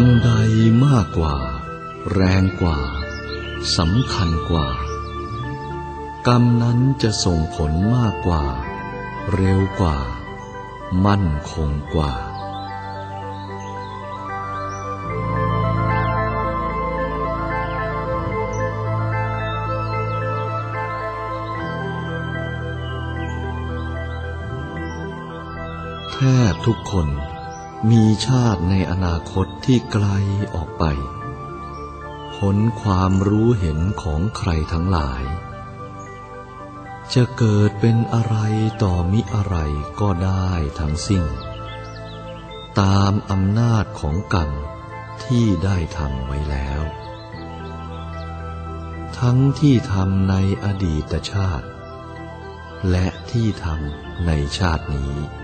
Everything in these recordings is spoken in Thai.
กรรมใดมากกว่า แรงกว่าสำคัญกว่า กรรมนั้นจะส่งผลมากกว่า เร็วกว่า มั่นคงกว่าแทบทุกคน มีชาติในอนาคตที่ไกลออกไปผลความรู้เห็นของใครทั้งหลาย จะเกิดเป็นอะไรต่อมิอะไรก็ได้ทั้งสิ้น ตามอำนาจของกรรมที่ได้ทำไว้แล้ว ทั้งที่ทำในอดีตชาติ และที่ทำในชาตินี้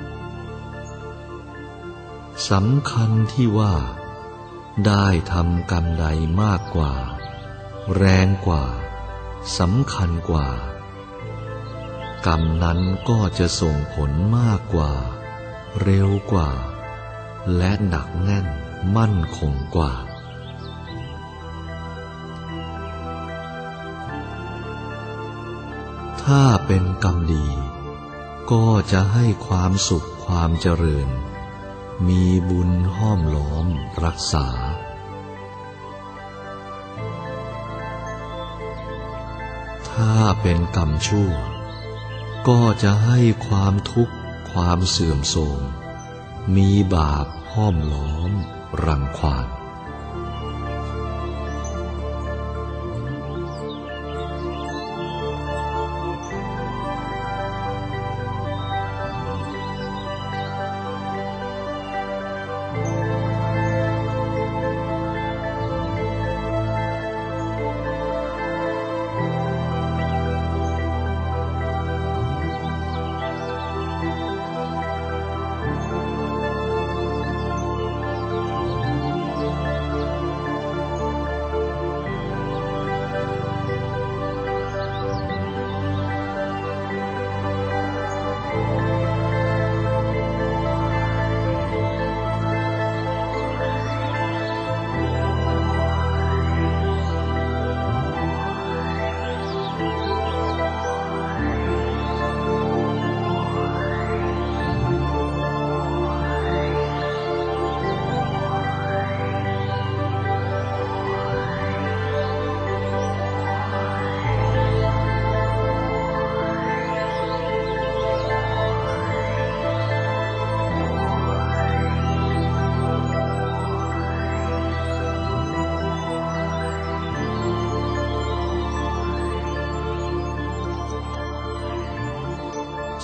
สำคัญที่ว่า ได้ทำกรรมใดมากกว่า แรงกว่าสำคัญกว่า กรรมนั้นก็จะส่งผลมากกว่า เร็วกว่า และหนักแน่นมั่นคงกว่า ถ้าเป็นกรรมดี ก็จะให้ความสุขความเจริญ มีบุญห้อมล้อมรักษา ถ้าเป็นกรรมชั่ว ก็จะให้ความทุกข์ความเสื่อมโทรมมีบาปห้อมล้อมรังควาน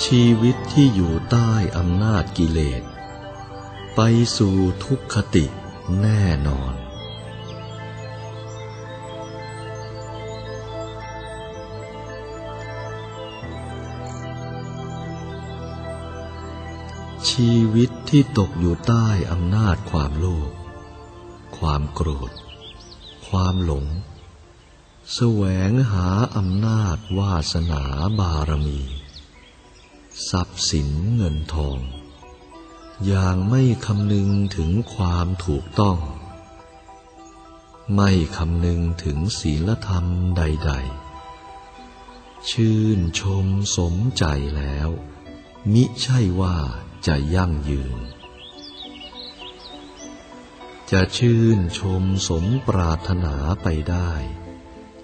ชีวิตที่อยู่ใต้อำนาจกิเลส ไปสู่ทุกขติแน่นอน ชีวิตที่ตกอยู่ใต้อำนาจความโลภ ความโกรธ ความหลง แสวงหาอำนาจวาสนาบารมี ทรัพย์สินเงินทอง อย่างไม่คำนึงถึงความถูกต้อง ไม่คำนึงถึงศีลธรรมใด ๆ ชื่นชมสมใจแล้ว มิใช่ว่าจะยั่งยืน จะชื่นชมสมปรารถนาไปได้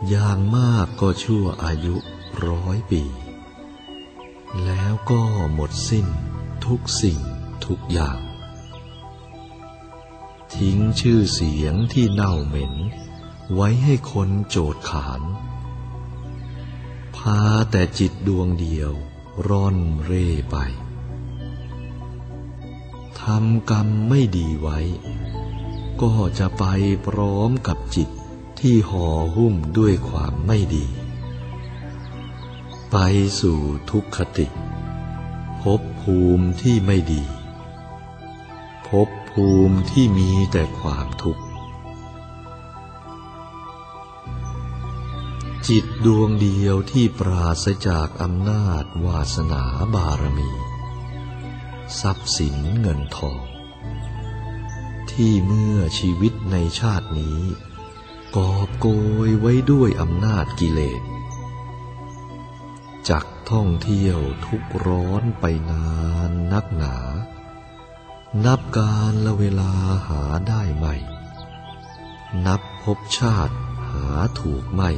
อย่างมากก็ชั่วอายุร้อยปี แล้วก็หมดสิ้นทุกสิ่งทุกอย่าง ทิ้งชื่อเสียงที่เน่าเหม็น ไว้ให้คนโจดขาน พาแต่จิตดวงเดียวร่อนเร่ไป ทำกรรมไม่ดีไว้ ก็จะไปพร้อมกับจิตที่ห่อหุ้มด้วยความไม่ดี ไปสู่ทุกขติภพภูมิที่ไม่ดีภพภูมิที่มีแต่ความทุกข์ จิตดวงเดียวที่ปราศจากอำนาจวาสนาบารมี ทรัพย์สินเงินทองทที่เมื่อชีวิตในชาตินี้ กอบโกยไว้ด้วยอำนาจกิเลส จักท่องเที่ยวทุกร้อนไปนานนักหนา นับการละเวลาหาได้ไหมนับพบชาติหาถูกไม่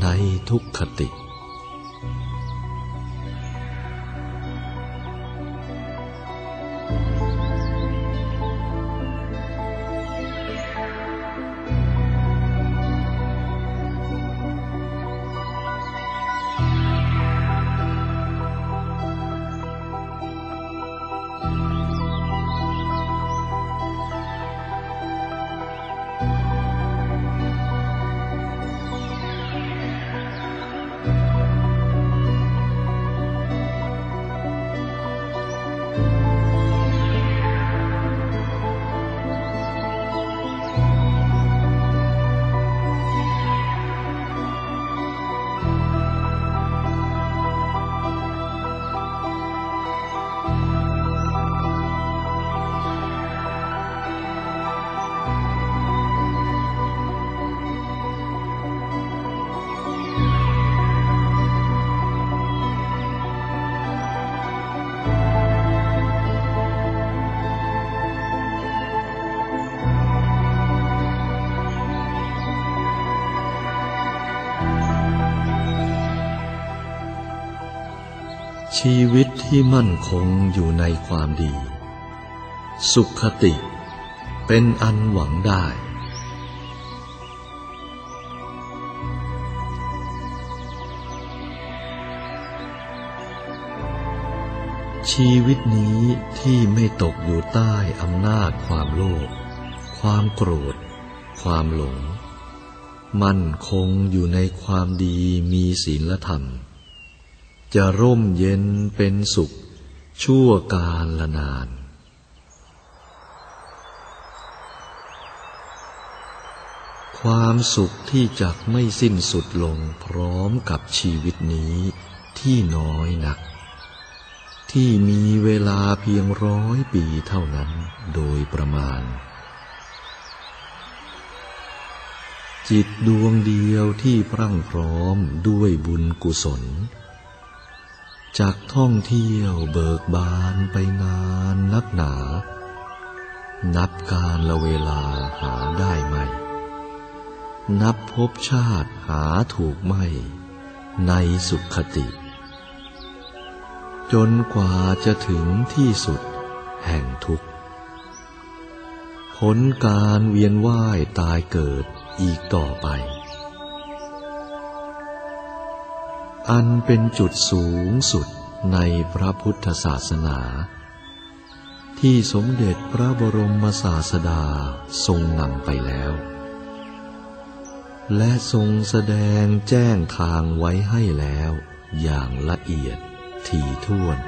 ในทุกขติ ชีวิตที่มั่นคงอยู่ในความดี สุขติ เป็นอันหวังได้ ชีวิตนี้ที่ไม่ตกอยู่ใต้อำนาจความโลภความโกรธ ความหลง มั่นคงอยู่ในความดีมีศีลธรรม จะร่มเย็นเป็นสุข ชั่วกาลละนานความสุขที่จักไม่สิ้นสุดลงพร้อมกับชีวิตนี้ที่น้อยนัก ที่มีเวลาเพียงร้อยปีเท่านั้นโดยประมาณ จิตดวงเดียวที่พรั่งพร้อมด้วยบุญกุศล จากท่องเที่ยวเบิกบานไปนานนักหนา นับการละเวลาหาได้ไหม นับพบชาติหาถูกไม่ ในสุขติ จนกว่าจะถึงที่สุดแห่งทุกข์ผลการเวียนว่ายตายเกิดอีกต่อไป อันเป็นจุดสูงสุดในพระพุทธศาสนา ที่สมเด็จพระบรมศาสดาทรงนำไปแล้ว และทรงแสดงแจ้งทางไว้ให้แล้วอย่างละเอียดถี่ถ้วน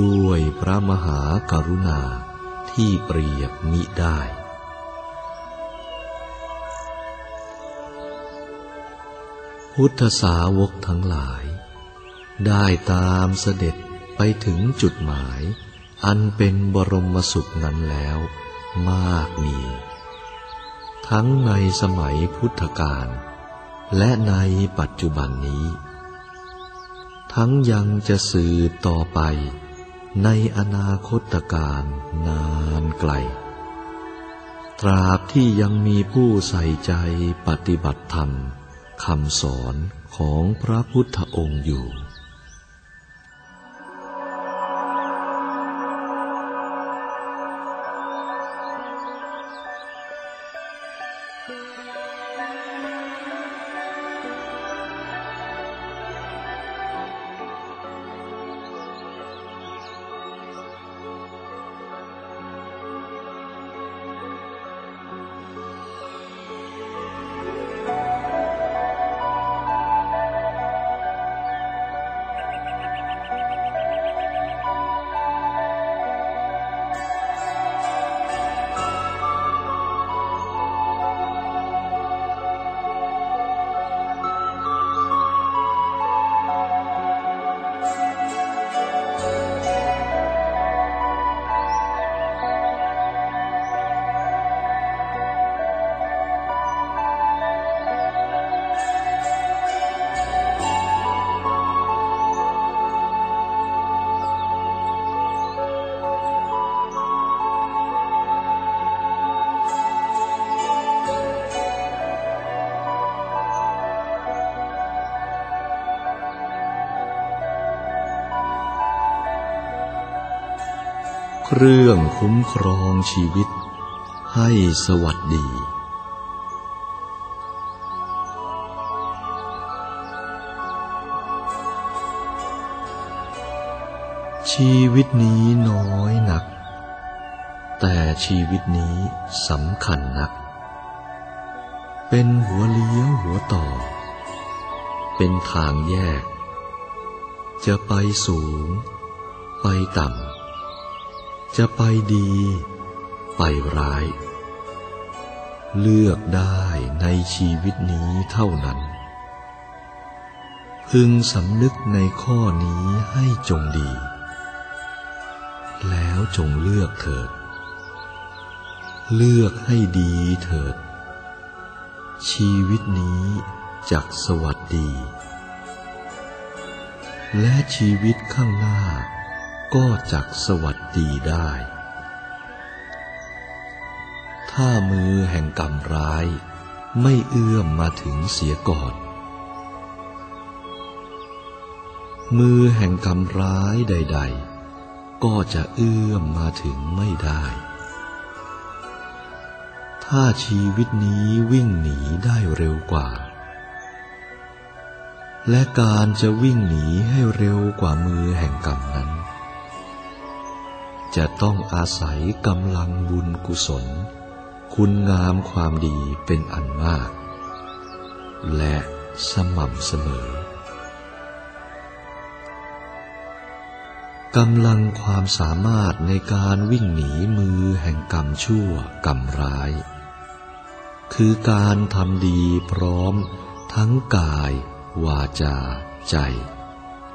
ด้วยพระมหากรุณาที่เปรียบมิได้ พุทธสาวกทั้งหลาย ได้ตามเสด็จไปถึงจุดหมาย อันเป็นบรมสุขนั้นแล้วมากมี ทั้งในสมัยพุทธกาลและในปัจจุบันนี้ ทั้งยังจะสืบต่อไปในอนาคตการนานไกล ตราบที่ยังมีผู้ใส่ใจปฏิบัติธรรม คำสอนของพระพุทธองค์อยู่ เครื่องคุ้มครองชีวิต ให้สวัสดีชีวิตนี้น้อยนัก แต่ชีวิตนี้สำคัญนัก เป็นหัวเลี้ยวหัวต่อ เป็นทางแยก จะไปสูง ไปต่ำ จะไปดี ไปร้าย เลือกได้ในชีวิตนี้เท่านั้น พึงสำนึกในข้อนี้ให้จงดี แล้วจงเลือกเถิด เลือกให้ดีเถิด ชีวิตนี้จักสวัสดี และชีวิตข้างหน้า ก็จักสวัสดีได้ ถ้ามือแห่งกรรมร้ายไม่เอื้อมมาถึงเสียก่อน มือแห่งกรรมร้ายใด ๆ ก็จะเอื้อมมาถึงไม่ได้ ถ้าชีวิตนี้วิ่งหนีได้เร็วกว่า และการจะวิ่งหนีให้เร็วกว่ามือแห่งกรรมนั้น จะต้องอาศัยกำลังบุญกุศล คุณงามความดีเป็นอันมาก และสม่ำเสมอกำลังความสามารถในการวิ่งหนีมือแห่งกรรมชั่วกรรมร้าย คือการทำดีพร้อมทั้งกาย วาจา ใจ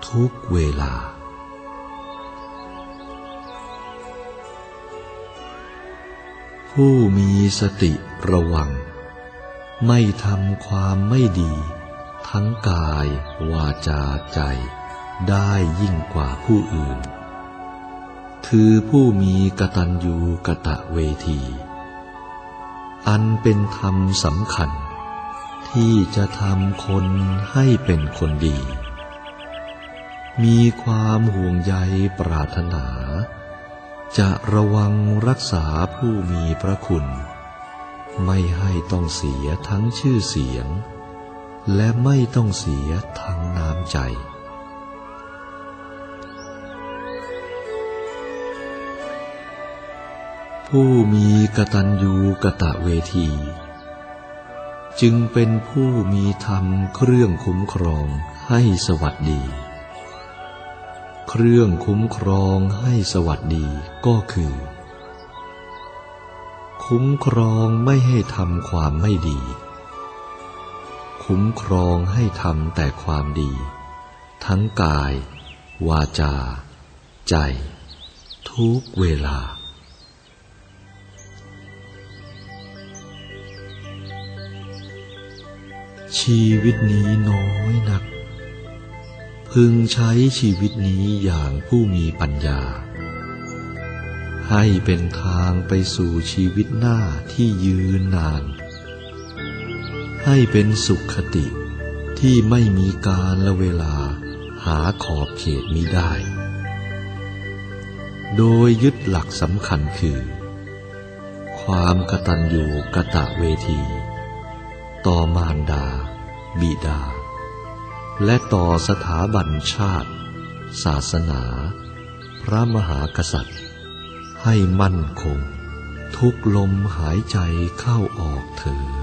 ทุกเวลา ผู้มีสติระวัง ไม่ทำความไม่ดี ทั้งกาย วาจาใจ ได้ยิ่งกว่าผู้อื่น คือผู้มีกตัญญูกะตะเวที อันเป็นธรรมสำคัญ ที่จะทำคนให้เป็นคนดี มีความห่วงใยปรารถนา จะระวังรักษาผู้มีพระคุณ ไม่ให้ต้องเสียทั้งชื่อเสียง และไม่ต้องเสียทั้งน้ำใจผู้มีกตัญญูกะตะเวที จึงเป็นผู้มีธรรมเครื่องคุ้มครองให้สวัสดี เครื่องคุ้มครองให้สวัสดีก็คือ คุ้มครองไม่ให้ทำความไม่ดี คุ้มครองให้ทำแต่ความดี ทั้งกาย วาจา ใจ ทุกเวลาชีวิตนี้น้อยนัก พึงใช้ชีวิตนี้อย่างผู้มีปัญญา ให้เป็นทางไปสู่ชีวิตหน้าที่ยืนนาน ให้เป็นสุขคติที่ไม่มีการละเวลาหาขอบเขตมิได้ โดยยึดหลักสำคัญคือ ความกตัญญูกะตะเวที ต่อมารดา บิดา และต่อสถาบันชาติ ศาสนา พระมหากษัตริย์ ให้มั่นคง ทุกลมหายใจเข้าออกเถิด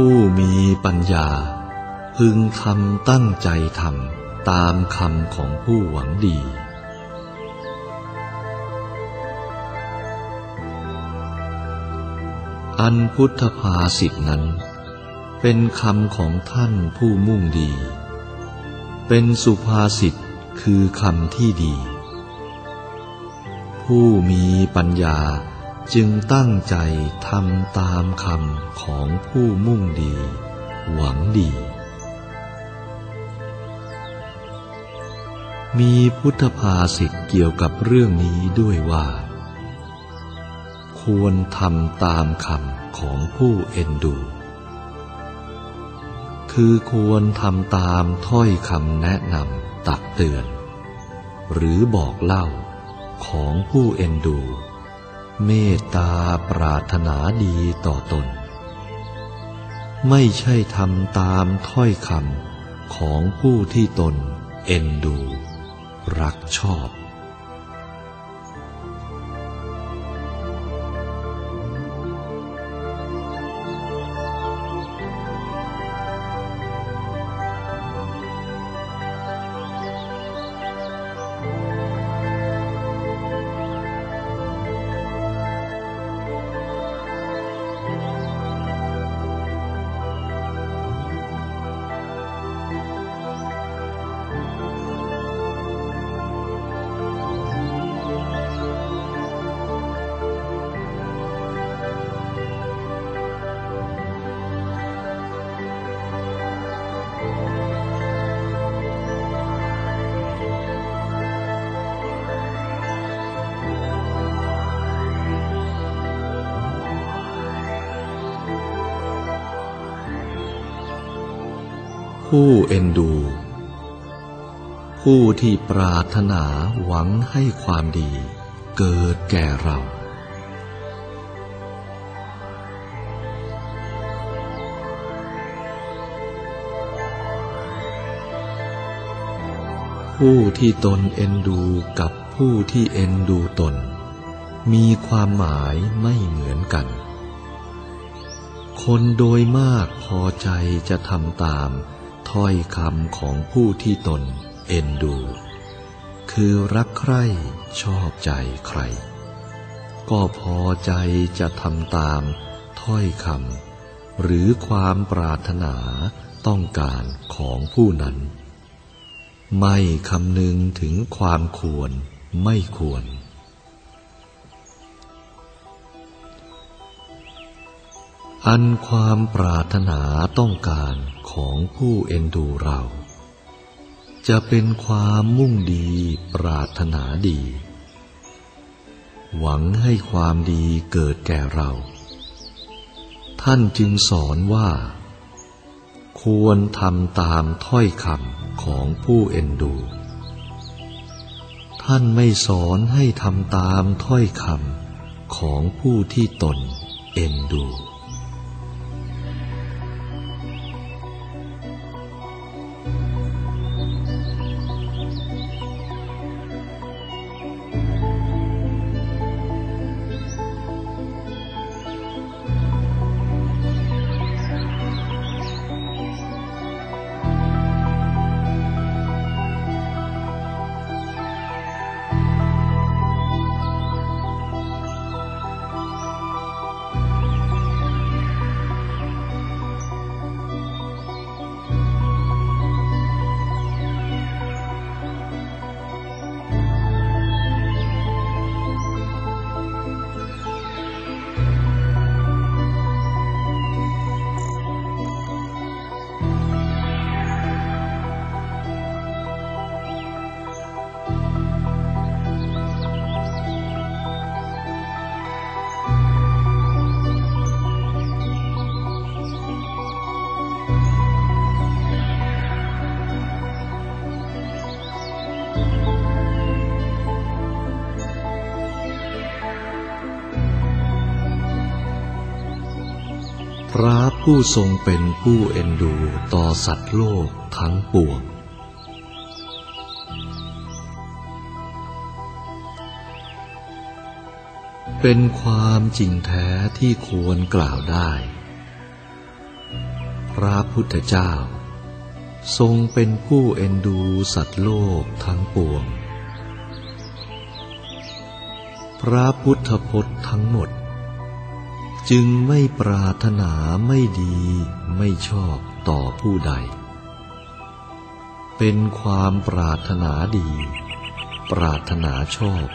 ผู้มีปัญญา พึงทำตั้งใจทำตามคำของผู้หวังดี อันพุทธภาษิตนั้น เป็นคำของท่านผู้มุ่งดี เป็นสุภาษิตคือคำที่ดี ผู้มีปัญญา จึงตั้งใจทำตามคำของผู้มุ่งดี หวังดี มีพุทธภาษิตเกี่ยวกับเรื่องนี้ด้วยว่า ควรทำตามคำของผู้เอ็นดู คือควรทำตามถ้อยคำแนะนำตักเตือน หรือบอกเล่าของผู้เอ็นดู เมตตาปรารถนาดีต่อตน ไม่ใช่ทำตามถ้อยคำของผู้ที่ตนเอ็นดู รักชอบ ผู้เอ็นดู ผู้ที่ปรารถนาหวังให้ความดีเกิดแก่เราผู้ที่ตนเอ็นดูกับผู้ที่เอ็นดูตน มีความหมายไม่เหมือนกัน คนโดยมากพอใจจะทำตาม ถ้อยคำของผู้ที่ตนเอ็นดู คือรักใคร่ชอบใจใคร ก็พอใจจะทำตามถ้อยคำหรือความปรารถนาต้องการของผู้นั้น ไม่คำนึงถึงความควรไม่ควร อันความปรารถนาต้องการของผู้เอ็นดูเรา จะเป็นความมุ่งดีปรารถนาดี หวังให้ความดีเกิดแก่เรา ท่านจึงสอนว่า ควรทำตามถ้อยคำของผู้เอ็นดู ท่านไม่สอนให้ทำตามถ้อยคำของผู้ที่ตนเอ็นดู ผู้ทรงเป็นผู้เอ็นดูต่อสัตว์โลกทั้งปวง เป็นความจริงแท้ที่ควรกล่าวได้ พระพุทธเจ้า ทรงเป็นผู้เอ็นดูสัตว์โลกทั้งปวง พระพุทธพจน์ทั้งหมด จึงไม่ปรารถนาไม่ดีไม่ชอบต่อผู้ใด เป็นความปรารถนาดี ปรารถนาชอบ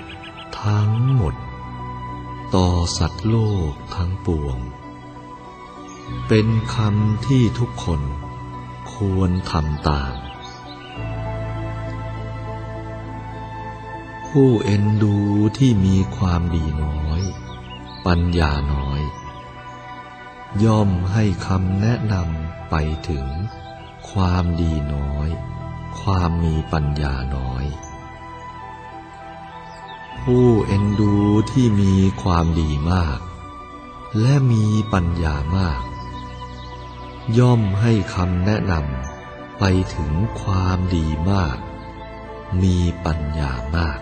ทั้งหมด ต่อสัตว์โลกทั้งปวง เป็นคำที่ทุกคนควรทำตาม ผู้เอ็นดูที่มีความดีน้อย ปัญญาน้อย ย่อมให้คำแนะนำไปถึง ความดีน้อย ความมีปัญญาน้อย ผู้เอ็นดูที่มีความดีมาก และมีปัญญามาก ย่อมให้คำแนะนำไปถึงความดีมาก มีปัญญามาก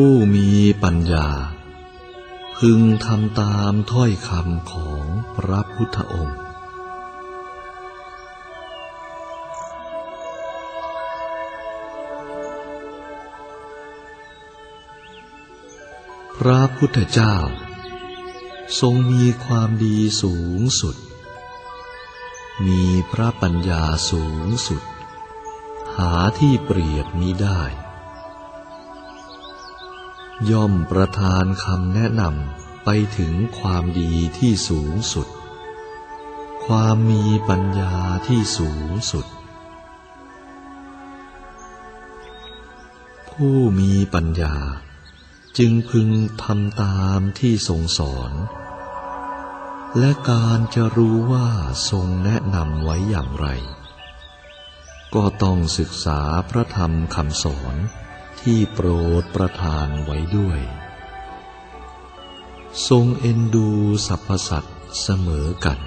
ผู้มีปัญญา พึงทำตามถ้อยคำของพระพุทธองค์ พระพุทธเจ้า ทรงมีความดีสูงสุด มีพระปัญญาสูงสุด หาที่เปรียบมิได้ ย่อมประทานคำแนะนำไปถึงความดีที่สูงสุด ความมีปัญญาที่สูงสุด ผู้มีปัญญาจึงพึงทำตามที่ทรงสอน และการจะรู้ว่าทรงแนะนำไว้อย่างไร ก็ต้องศึกษาพระธรรมคำสอน ที่โปรดประทานไว้ด้วย ทรงเอ็นดูสรรพสัตว์เสมอกัน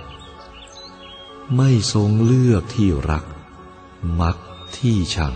ไม่ทรงเลือกที่รัก มักที่ชัง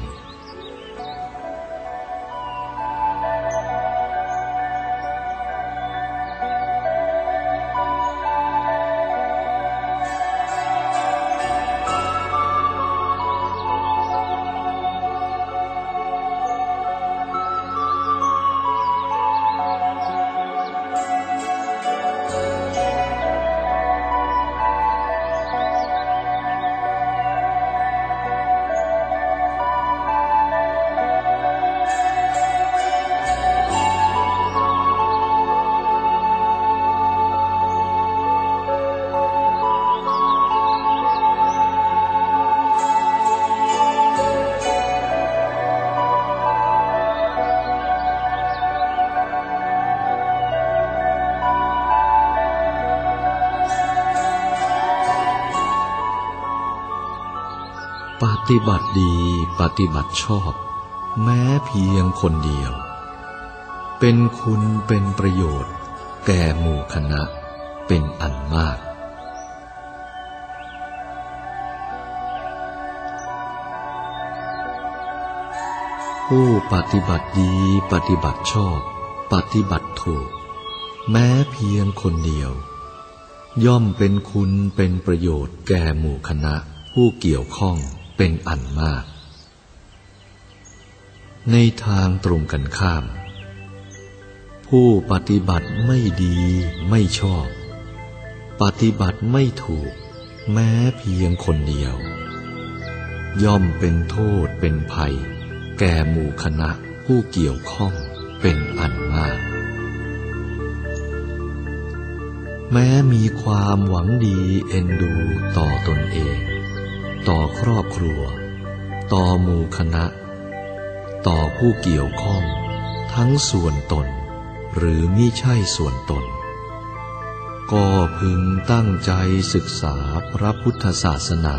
ฏิบัติดีปฏิบัติชอบ แม้เพียงคนเดียว เป็นคุณเป็นประโยชน์ แก่หมู่คณะเป็นอันมากผู้ปฏิบัติดีปฏิบัติชอบ ปฏิบัติถูก แม้เพียงคนเดียว ย่อมเป็นคุณเป็นประโยชน์แก่หมู่คณะผู้เกี่ยวข้อง เป็นอันมาก ในทางตรงกันข้าม ผู้ปฏิบัติไม่ดีไม่ชอบ ปฏิบัติไม่ถูก แม้เพียงคนเดียว ย่อมเป็นโทษเป็นภัย แก่หมู่คณะผู้เกี่ยวข้องเป็นอันมากแม้มีความหวังดีเอ็นดูต่อตนเอง ต่อครอบครัว ต่อหมู่คณะ ต่อผู้เกี่ยวข้อง ทั้งส่วนตน หรือมิใช่ส่วนตน ก็พึงตั้งใจศึกษาพระพุทธศาสนา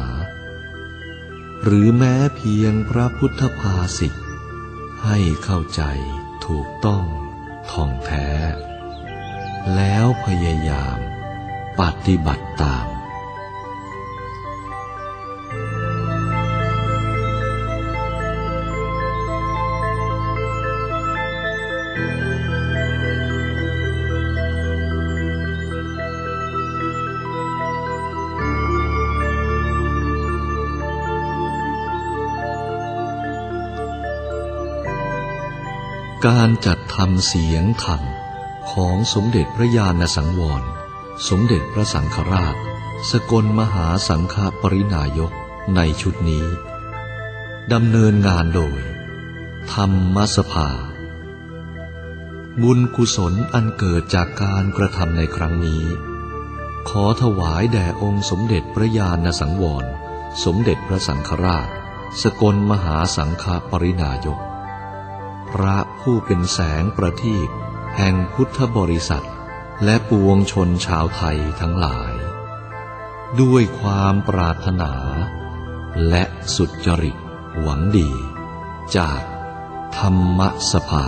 หรือแม้เพียงพระพุทธภาษิตให้เข้าใจถูกต้องท่องแท้ แล้วพยายาม ปฏิบัติตาม การจัดทำเสียงธรรมของสมเด็จพระญาณสังวร สมเด็จพระสังฆราช สกลมหาสังฆปรินายกในชุดนี้ดำเนินงานโดย ธรรมสภา บุญกุศลอันเกิดจากการกระทำในครั้งนี้ ขอถวายแด่องค์สมเด็จพระญาณสังวร สมเด็จพระสังฆราช สกลมหาสังฆปรินายก พระผู้เป็นแสงประทีปแห่งพุทธบริษัท และปวงชนชาวไทยทั้งหลาย ด้วยความปรารถนา และสุจริตหวังดี จากธรรมสภา